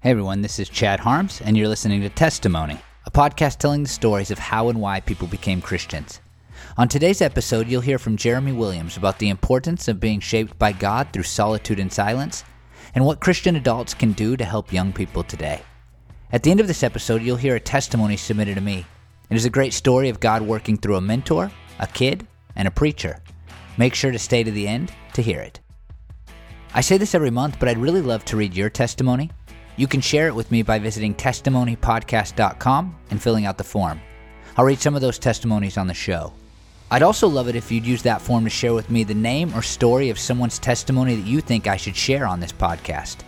Hey everyone, this is Chad Harms, and you're listening to Testimony, a podcast telling the stories of how and why people became Christians. On today's episode, you'll hear from Jeramy Williams about the importance of being shaped by God through solitude and silence, and what Christian adults can do to help young people today. At the end of this episode, you'll hear a testimony submitted to me. It is a great story of God working through a mentor, a kid, and a preacher. Make sure to stay to the end to hear it. I say this every month, but I'd really love to read your testimony. You can share it with me by visiting testimonypodcast.com and filling out the form. I'll read some of those testimonies on the show. I'd also love it if you'd use that form to share with me the name or story of someone's testimony that you think I should share on this podcast.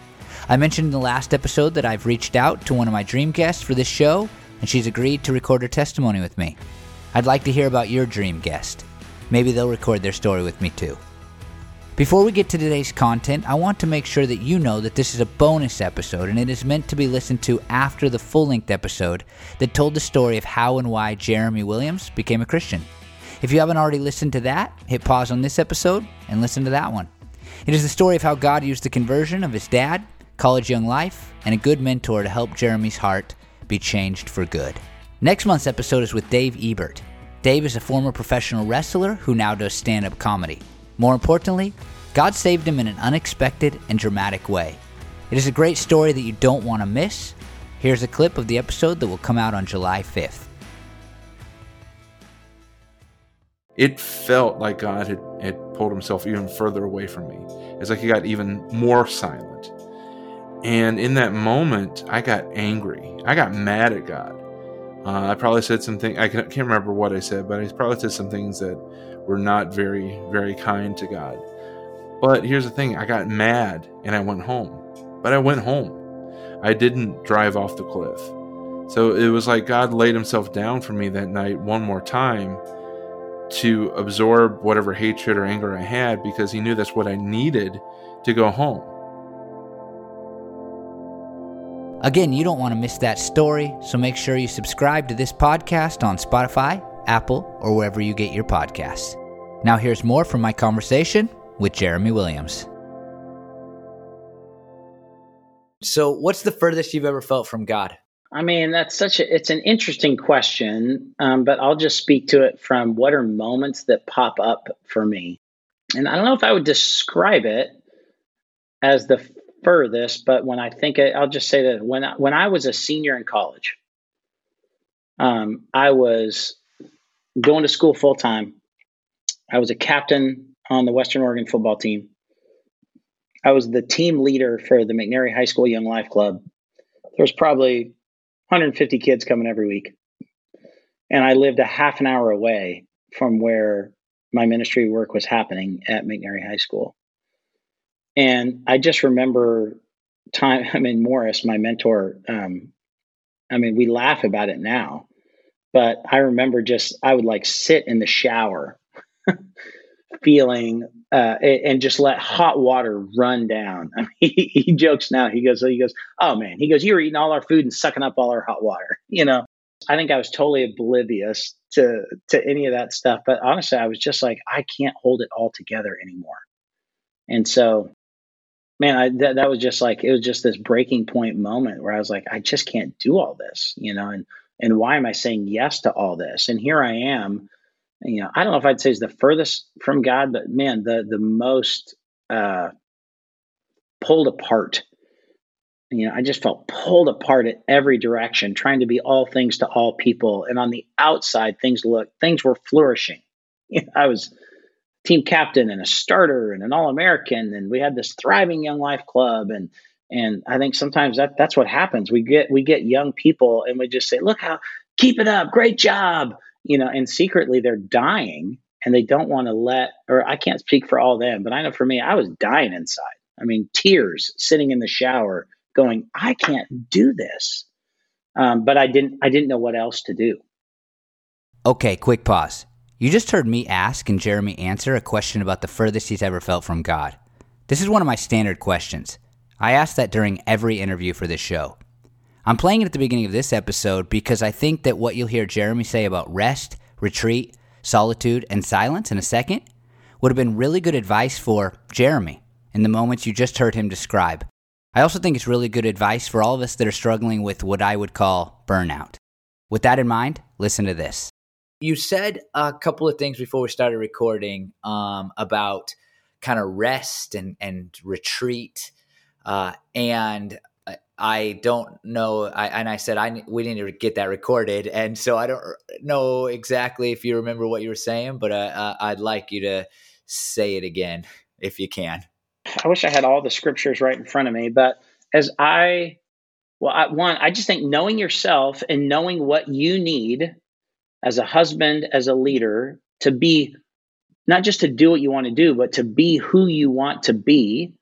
I mentioned in the last episode that I've reached out to one of my dream guests for this show, and she's agreed to record her testimony with me. I'd like to hear about your dream guest. Maybe they'll record their story with me too. Before we get to today's content, I want to make sure that you know that this is a bonus episode and it is meant to be listened to after the full length episode that told the story of how and why Jeramy Williams became a Christian. If you haven't already listened to that, hit pause on this episode and listen to that one. It is the story of how God used the conversion of his dad, college young life, and a good mentor to help Jeramy's heart be changed for good. Next month's episode is with Dave Ebert. Dave is a former professional wrestler who now does stand up comedy. More importantly, God saved him in an unexpected and dramatic way. It is a great story that you don't want to miss. Here's a clip of the episode that will come out on July 5th. It felt like God had, had pulled himself even further away from me. It's like he got even more silent. And in that moment, I got angry. I got mad at God. Uh, I probably said something, I can't remember what I said, but I probably said some things that were not very, very kind to God. But here's the thing I got mad and I went home. But I went home. I didn't drive off the cliff. So it was like God laid himself down for me that night one more time to absorb whatever hatred or anger I had because he knew that's what I needed to go home. Again, you don't want to miss that story, so make sure you subscribe to this podcast on Spotify, Apple, or wherever you get your podcasts. Now, here's more from my conversation with Jeramy Williams. So, what's the furthest you've ever felt from God? I mean, that's such a it's an interesting question, um, but I'll just speak to it from what are moments that pop up for me, and I don't know if I would describe it as the furthest, but when I think it, I'll just say that when I, when I was a senior in college, um, I was going to school full time. I was a captain on the Western Oregon football team. I was the team leader for the McNary High School Young Life Club. There was probably 150 kids coming every week. And I lived a half an hour away from where my ministry work was happening at McNary High School. And I just remember time, I mean, Morris, my mentor, um, I mean, we laugh about it now, but I remember just, I would like sit in the shower feeling uh, and just let hot water run down. I mean, he, he, jokes now. He goes, he goes, oh man, he goes, you were eating all our food and sucking up all our hot water. You know, I think I was totally oblivious to to any of that stuff. But honestly, I was just like, I can't hold it all together anymore. And so, man, I, that that was just like it was just this breaking point moment where I was like, I just can't do all this. You know, and and why am I saying yes to all this? And here I am you know, I don't know if I'd say is the furthest from God, but man, the the most uh, pulled apart. You know, I just felt pulled apart at every direction, trying to be all things to all people. And on the outside, things look things were flourishing. I was team captain and a starter and an all American, and we had this thriving young life club. And and I think sometimes that that's what happens. We get we get young people, and we just say, "Look how keep it up, great job." you know, and secretly they're dying and they don't want to let, or I can't speak for all them, but I know for me, I was dying inside. I mean, tears sitting in the shower going, I can't do this. Um, but I didn't, I didn't know what else to do. Okay, quick pause. You just heard me ask and Jeramy answer a question about the furthest he's ever felt from God. This is one of my standard questions. I ask that during every interview for this show. I'm playing it at the beginning of this episode because I think that what you'll hear Jeramy say about rest, retreat, solitude, and silence in a second would have been really good advice for Jeramy in the moments you just heard him describe. I also think it's really good advice for all of us that are struggling with what I would call burnout. With that in mind, listen to this. You said a couple of things before we started recording um, about kind of rest and, and retreat. Uh, and I don't know. I, and I said I we need to get that recorded, and so I don't know exactly if you remember what you were saying, but uh, uh, I'd like you to say it again if you can. I wish I had all the scriptures right in front of me, but as I well, I, one, I just think knowing yourself and knowing what you need as a husband, as a leader, to be not just to do what you want to do, but to be who you want to be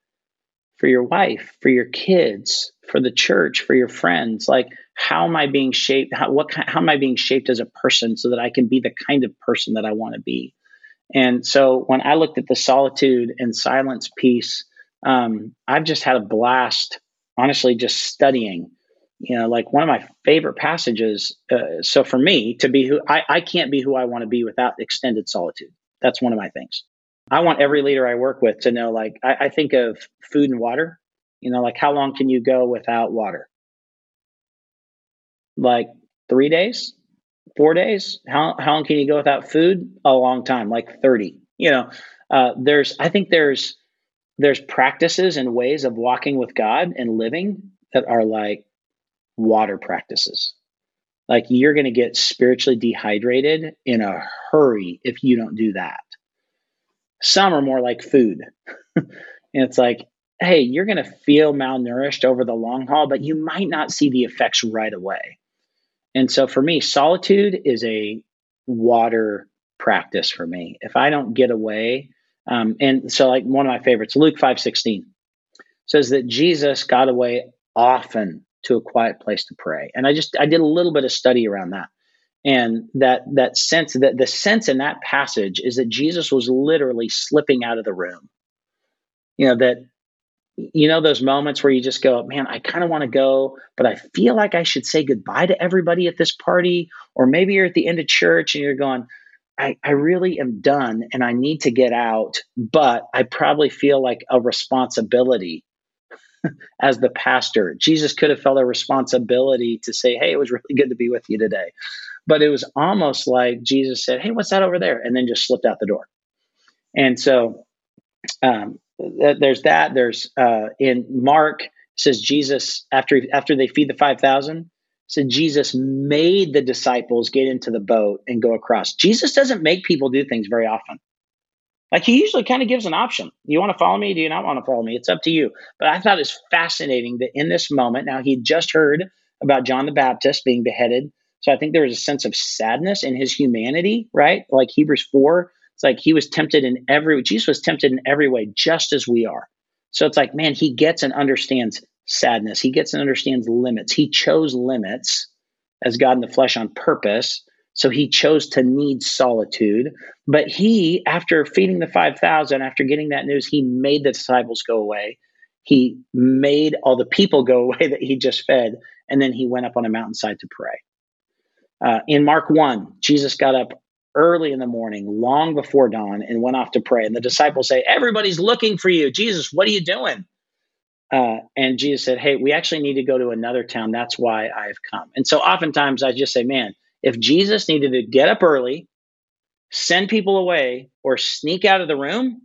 for your wife, for your kids, for the church, for your friends. Like, how am I being shaped? How, what, how am I being shaped as a person so that I can be the kind of person that I want to be? And so when I looked at the solitude and silence piece, um, I've just had a blast, honestly, just studying. You know, like one of my favorite passages. Uh, so for me to be who I, I can't be who I want to be without extended solitude. That's one of my things. I want every leader I work with to know, like, I, I think of food and water. You know, like how long can you go without water? Like three days, four days. How how long can you go without food? A long time, like thirty. You know, uh, there's I think there's there's practices and ways of walking with God and living that are like water practices. Like you're going to get spiritually dehydrated in a hurry if you don't do that. Some are more like food. and it's like, hey, you're going to feel malnourished over the long haul, but you might not see the effects right away. And so for me, solitude is a water practice for me. If I don't get away, um, and so like one of my favorites, Luke five sixteen, says that Jesus got away often to a quiet place to pray. And I just I did a little bit of study around that. And that that sense that the sense in that passage is that Jesus was literally slipping out of the room. You know, that you know those moments where you just go man i kind of want to go but i feel like i should say goodbye to everybody at this party or maybe you're at the end of church and you're going i, I really am done and i need to get out but i probably feel like a responsibility as the pastor jesus could have felt a responsibility to say hey it was really good to be with you today but it was almost like jesus said hey what's that over there and then just slipped out the door and so um, there's that. There's uh, in Mark says Jesus after after they feed the five thousand said Jesus made the disciples get into the boat and go across. Jesus doesn't make people do things very often. Like he usually kind of gives an option. You want to follow me? Do you not want to follow me? It's up to you. But I thought it's fascinating that in this moment, now he'd just heard about John the Baptist being beheaded. So I think there was a sense of sadness in his humanity, right? Like Hebrews 4 it's like he was tempted in every Jesus was tempted in every way, just as we are. So it's like, man, he gets and understands sadness. He gets and understands limits. He chose limits as God in the flesh on purpose. So he chose to need solitude. But he, after feeding the 5,000, after getting that news, he made the disciples go away. He made all the people go away that he just fed. And then he went up on a mountainside to pray. Uh, in Mark 1, Jesus got up early in the morning, long before dawn, and went off to pray. And the disciples say, Everybody's looking for you. Jesus, what are you doing? Uh, and Jesus said, Hey, we actually need to go to another town. That's why I've come. And so oftentimes I just say, Man, if Jesus needed to get up early, send people away, or sneak out of the room,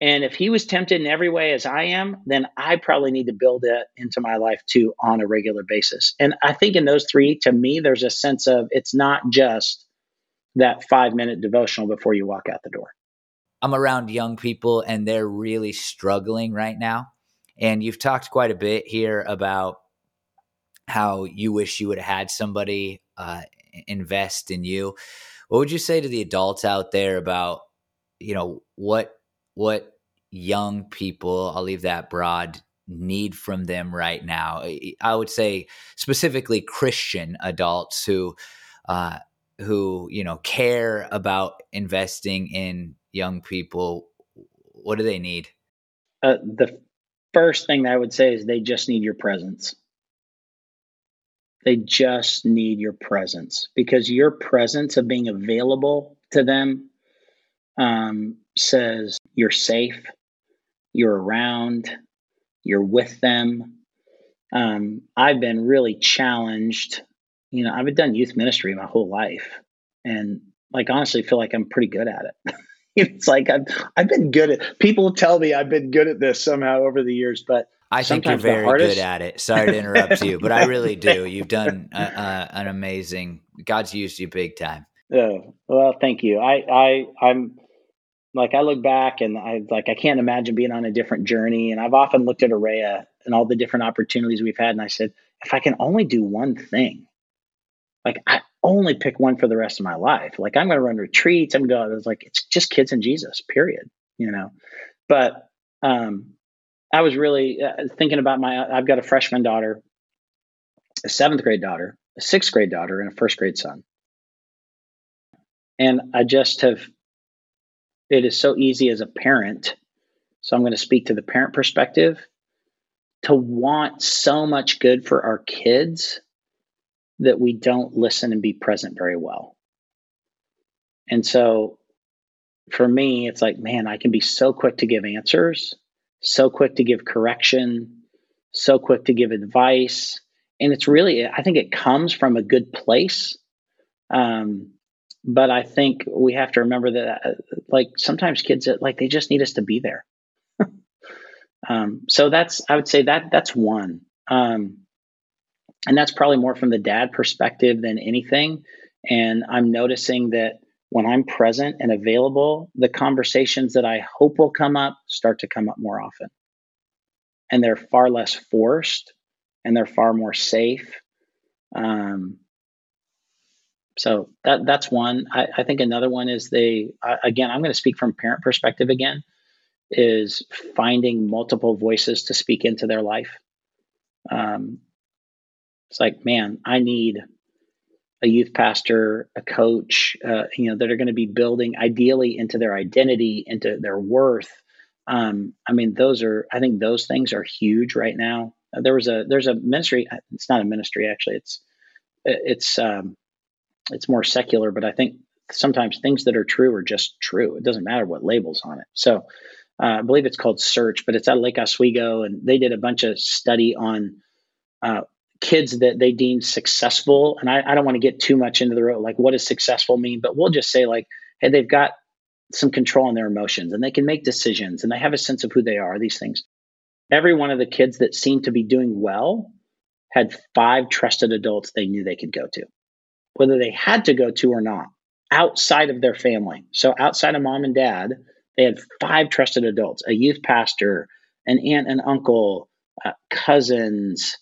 and if he was tempted in every way as I am, then I probably need to build it into my life too on a regular basis. And I think in those three, to me, there's a sense of it's not just that five minute devotional before you walk out the door. I'm around young people and they're really struggling right now. And you've talked quite a bit here about how you wish you would have had somebody uh, invest in you. What would you say to the adults out there about, you know, what what young people, I'll leave that broad, need from them right now? I would say specifically Christian adults who uh, who you know care about investing in young people what do they need uh, the first thing i would say is they just need your presence they just need your presence because your presence of being available to them um, says you're safe you're around you're with them. Um, I've been really challenged. You know, I've done youth ministry my whole life, and like honestly, feel like I'm pretty good at it. it's like I've I've been good at. People tell me I've been good at this somehow over the years, but I think you're very good at it. Sorry to interrupt you, but I really do. You've done a, a, an amazing. God's used you big time. Oh well, thank you. I I I'm like I look back and I like I can't imagine being on a different journey. And I've often looked at Araya and all the different opportunities we've had, and I said, if I can only do one thing, like I only pick one for the rest of my life. Like I'm going to run retreats. I'm going to like it's just kids and Jesus, period. You know, but um, I was really uh, thinking about my. I've got a freshman daughter, a seventh grade daughter, a sixth grade daughter, and a first grade son. And I just have. It is so easy as a parent. So I'm going to speak to the parent perspective to want so much good for our kids that we don't listen and be present very well. And so for me, it's like, man, I can be so quick to give answers, so quick to give correction, so quick to give advice. And it's really, I think it comes from a good place. Um, but I think we have to remember that, uh, like, sometimes kids, like, they just need us to be there. um, so that's, I would say that that's one. Um, and that's probably more from the dad perspective than anything. And I'm noticing that when I'm present and available, the conversations that I hope will come up start to come up more often. And they're far less forced and they're far more safe. Um, so that that's one. I, I, think another one is they again. I'm going to speak from parent perspective again. Is finding multiple voices to speak into their life. Um, it's like, man, I need a youth pastor, a coach, uh, you know, that are going to be building ideally into their identity, into their worth. Um, I mean, those are, I think those things are huge right now. Uh, there was a, there's a ministry. It's not a ministry actually. It's, it's, um, it's more secular, but I think sometimes things that are true are just true. It doesn't matter what labels on it. So, uh, I believe it's called Search, but it's at Lake Oswego, and they did a bunch of study on uh, kids that they deem successful and I, I don't want to get too much into the road like what does successful mean but we'll just say like hey they've got some control on their emotions and they can make decisions and they have a sense of who they are these things. Every one of the kids that seemed to be doing well had five trusted adults they knew they could go to. Whether they had to go to or not outside of their family. So outside of mom and dad they had five trusted adults a youth pastor an aunt and uncle uh, cousins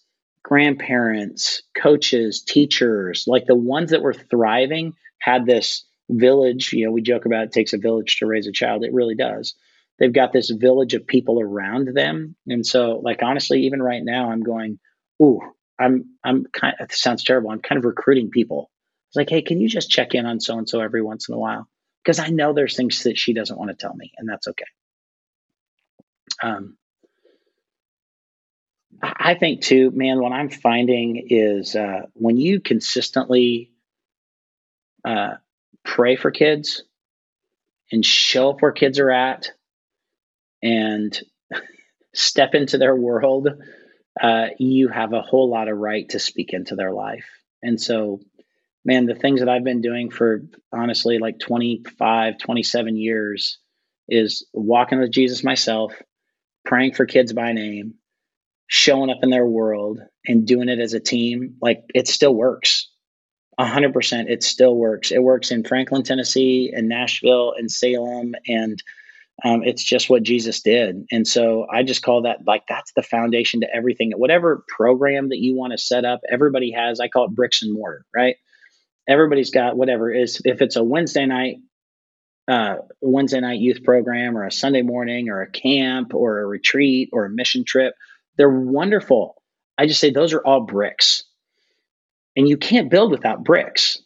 grandparents, coaches, teachers, like the ones that were thriving had this village. You know, we joke about it takes a village to raise a child. It really does. They've got this village of people around them. And so, like, honestly, even right now, I'm going, ooh, I'm, I'm kind of, sounds terrible. I'm kind of recruiting people. It's like, hey, can you just check in on so and so every once in a while? Because I know there's things that she doesn't want to tell me, and that's okay. Um, I think too, man, what I'm finding is uh, when you consistently uh, pray for kids and show up where kids are at and step into their world, uh, you have a whole lot of right to speak into their life. And so, man, the things that I've been doing for honestly like 25, 27 years is walking with Jesus myself, praying for kids by name, showing up in their world and doing it as a team, like it still works. A hundred percent, it still works. It works in Franklin, Tennessee, and Nashville, and Salem, and um, it's just what Jesus did. And so I just call that like that's the foundation to everything. Whatever program that you want to set up, everybody has. I call it bricks and mortar, right? Everybody's got whatever is. If it's a Wednesday night uh, Wednesday night youth program or a Sunday morning or a camp or a retreat or a mission trip, they're wonderful. I just say those are all bricks. And you can't build without bricks.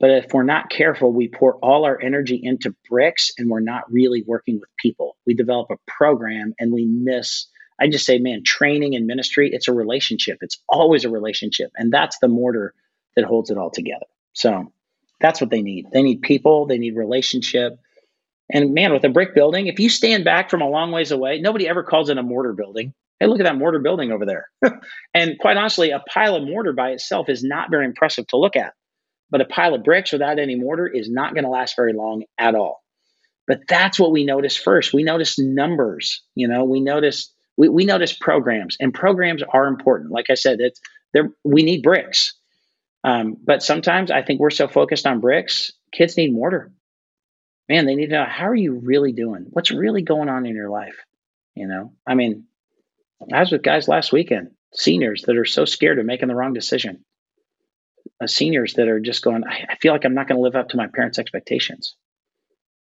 But if we're not careful, we pour all our energy into bricks and we're not really working with people. We develop a program and we miss. I just say, man, training and ministry, it's a relationship. It's always a relationship. And that's the mortar that holds it all together. So that's what they need. They need people, they need relationship. And man, with a brick building, if you stand back from a long ways away, nobody ever calls it a mortar building Hey, look at that mortar building over there. and quite honestly, a pile of mortar by itself is not very impressive to look at. But a pile of bricks without any mortar is not going to last very long at all. But that's what we notice first. We notice numbers, you know, we notice we, we notice programs and programs are important. Like I said, it's there we need bricks. Um, but sometimes I think we're so focused on bricks, kids need mortar. Man, they need to know how are you really doing? What's really going on in your life? You know, I mean, I was with guys last weekend, seniors that are so scared of making the wrong decision. Uh, seniors that are just going, I, I feel like I'm not going to live up to my parents' expectations.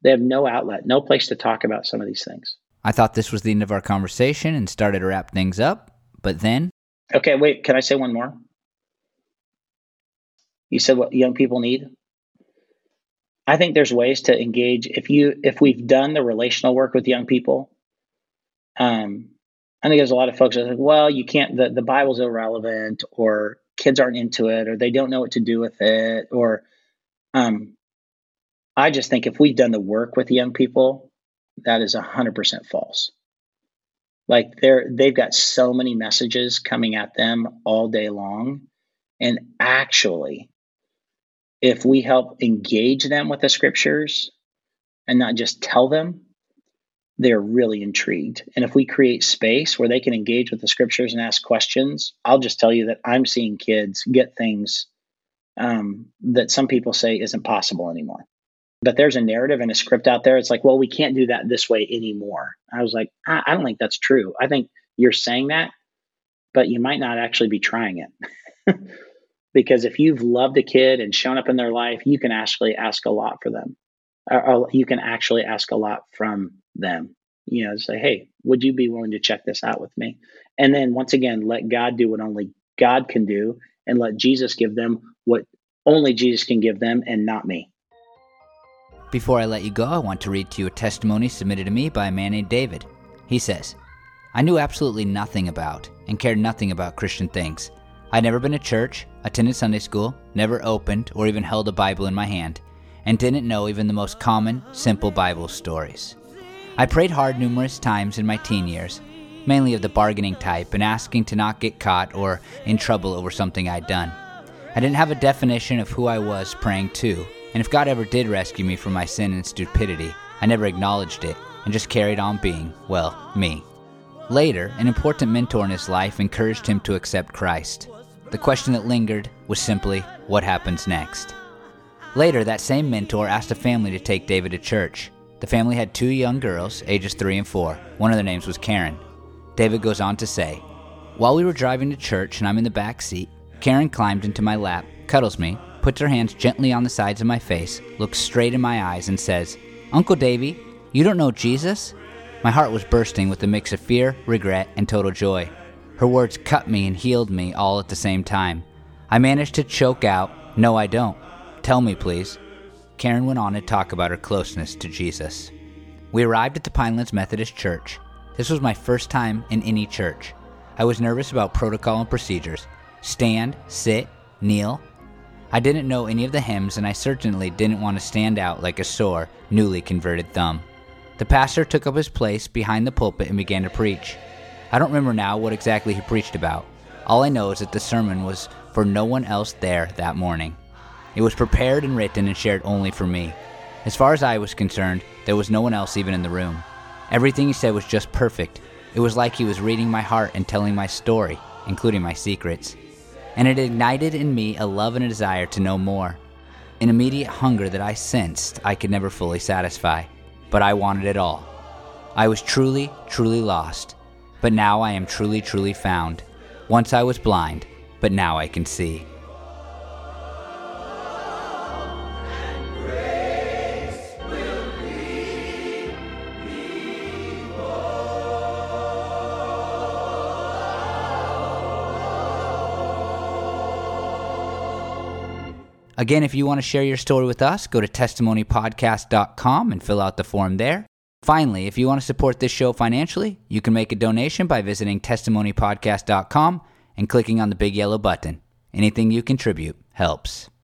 They have no outlet, no place to talk about some of these things. I thought this was the end of our conversation and started to wrap things up, but then. Okay, wait, can I say one more? You said what young people need? I think there's ways to engage if you if we've done the relational work with young people. Um, I think there's a lot of folks that think, well, you can't the, the Bible's irrelevant or kids aren't into it or they don't know what to do with it or um, I just think if we've done the work with young people, that is 100% false. Like they're they've got so many messages coming at them all day long and actually if we help engage them with the scriptures and not just tell them, they're really intrigued. And if we create space where they can engage with the scriptures and ask questions, I'll just tell you that I'm seeing kids get things um, that some people say isn't possible anymore. But there's a narrative and a script out there. It's like, well, we can't do that this way anymore. I was like, I, I don't think that's true. I think you're saying that, but you might not actually be trying it. because if you've loved a kid and shown up in their life, you can actually ask a lot for them. You can actually ask a lot from them. You know, say, hey, would you be willing to check this out with me? And then once again, let God do what only God can do and let Jesus give them what only Jesus can give them and not me. Before I let you go, I want to read to you a testimony submitted to me by a man named David. He says, I knew absolutely nothing about and cared nothing about Christian things. I'd never been to church, attended Sunday school, never opened or even held a Bible in my hand, and didn't know even the most common, simple Bible stories. I prayed hard numerous times in my teen years, mainly of the bargaining type and asking to not get caught or in trouble over something I'd done. I didn't have a definition of who I was praying to, and if God ever did rescue me from my sin and stupidity, I never acknowledged it and just carried on being, well, me. Later, an important mentor in his life encouraged him to accept Christ. The question that lingered was simply, what happens next? Later, that same mentor asked a family to take David to church. The family had two young girls, ages three and four. One of their names was Karen. David goes on to say, While we were driving to church and I'm in the back seat, Karen climbed into my lap, cuddles me, puts her hands gently on the sides of my face, looks straight in my eyes, and says, Uncle Davy, you don't know Jesus? My heart was bursting with a mix of fear, regret, and total joy. Her words cut me and healed me all at the same time. I managed to choke out, No, I don't. Tell me, please. Karen went on to talk about her closeness to Jesus. We arrived at the Pinelands Methodist Church. This was my first time in any church. I was nervous about protocol and procedures stand, sit, kneel, I didn't know any of the hymns, and I certainly didn't want to stand out like a sore, newly converted thumb. The pastor took up his place behind the pulpit and began to preach. I don't remember now what exactly he preached about. All I know is that the sermon was for no one else there that morning. It was prepared and written and shared only for me. As far as I was concerned, there was no one else even in the room. Everything he said was just perfect. It was like he was reading my heart and telling my story, including my secrets and it ignited in me a love and a desire to know more, an immediate hunger that I sensed I could never fully satisfy, but I wanted it all. I was truly, truly lost, but now I am truly, truly found. Once I was blind, but now I can see. Again, if you want to share your story with us, go to testimonypodcast.com and fill out the form there. Finally, if you want to support this show financially, you can make a donation by visiting testimonypodcast.com and clicking on the big yellow button. Anything you contribute helps.